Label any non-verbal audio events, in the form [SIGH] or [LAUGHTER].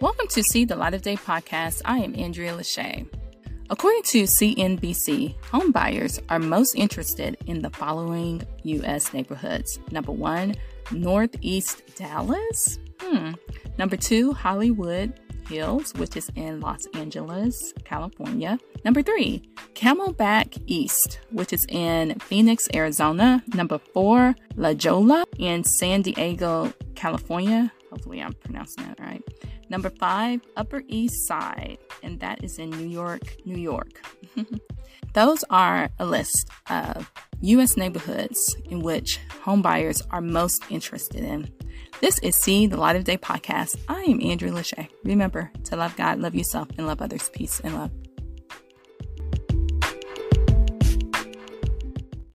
Welcome to See the Light of Day podcast. I am Andrea Lashea. According to CNBC, home buyers are most interested in the following U.S. neighborhoods. Number one, Northeast Dallas. Hmm. Number two, Hollywood Hills, which is in Los Angeles, California. Number three, Camelback East, which is in Phoenix, Arizona. Number four, La Jolla in San Diego, California. Hopefully, I'm pronouncing that right. Number five, Upper East Side, and that is in New York, New York. [LAUGHS] Those are a list of U.S. neighborhoods in which homebuyers are most interested in. This is See the Light of Day podcast. I am Andrea Lashea. Remember to love God, love yourself, and love others. Peace and love.